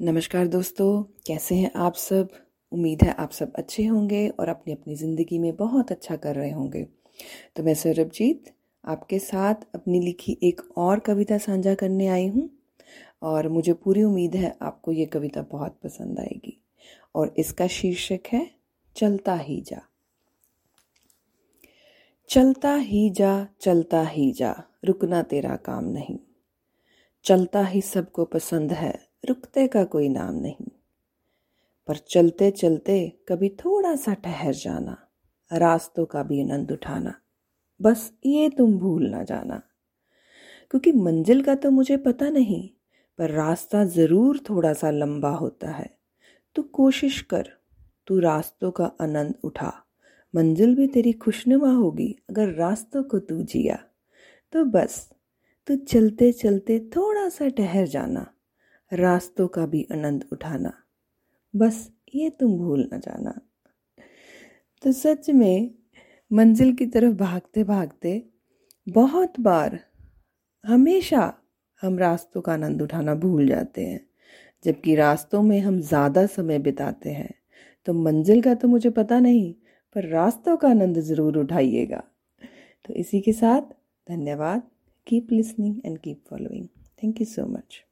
नमस्कार दोस्तों, कैसे हैं आप सब? उम्मीद है आप सब अच्छे होंगे और अपनी अपनी ज़िंदगी में बहुत अच्छा कर रहे होंगे। तो मैं सौरभजीत आपके साथ अपनी लिखी एक और कविता साझा करने आई हूँ और मुझे पूरी उम्मीद है आपको ये कविता बहुत पसंद आएगी और इसका शीर्षक है, चलता ही जा। चलता ही जा, चलता ही जा, रुकना तेरा काम नहीं। चलता ही सबको पसंद है रुकते का कोई नाम नहीं। पर चलते चलते कभी थोड़ा सा ठहर जाना, रास्तों का भी आनंद उठाना, बस ये तुम भूल ना जाना। क्योंकि मंजिल का तो मुझे पता नहीं, पर रास्ता ज़रूर थोड़ा सा लंबा होता है। तू कोशिश कर, तू रास्तों का आनंद उठा। मंजिल भी तेरी खुशनुमा होगी, अगर रास्तों को तू जिया। तो बस, तू चलते चलते थोड़ा सा ठहर जाना। रास्तों का भी आनंद उठाना। बस ये तुम भूल न जाना। तो सच में मंजिल की तरफ़ भागते भागते बहुत बार हमेशा हम रास्तों का आनंद उठाना भूल जाते हैं। जबकि रास्तों में हम ज़्यादा समय बिताते हैं। तो मंजिल का तो मुझे पता नहीं, पर रास्तों का आनंद ज़रूर उठाइएगा। तो इसी के साथ धन्यवाद। Keep listening and keep following thank you so much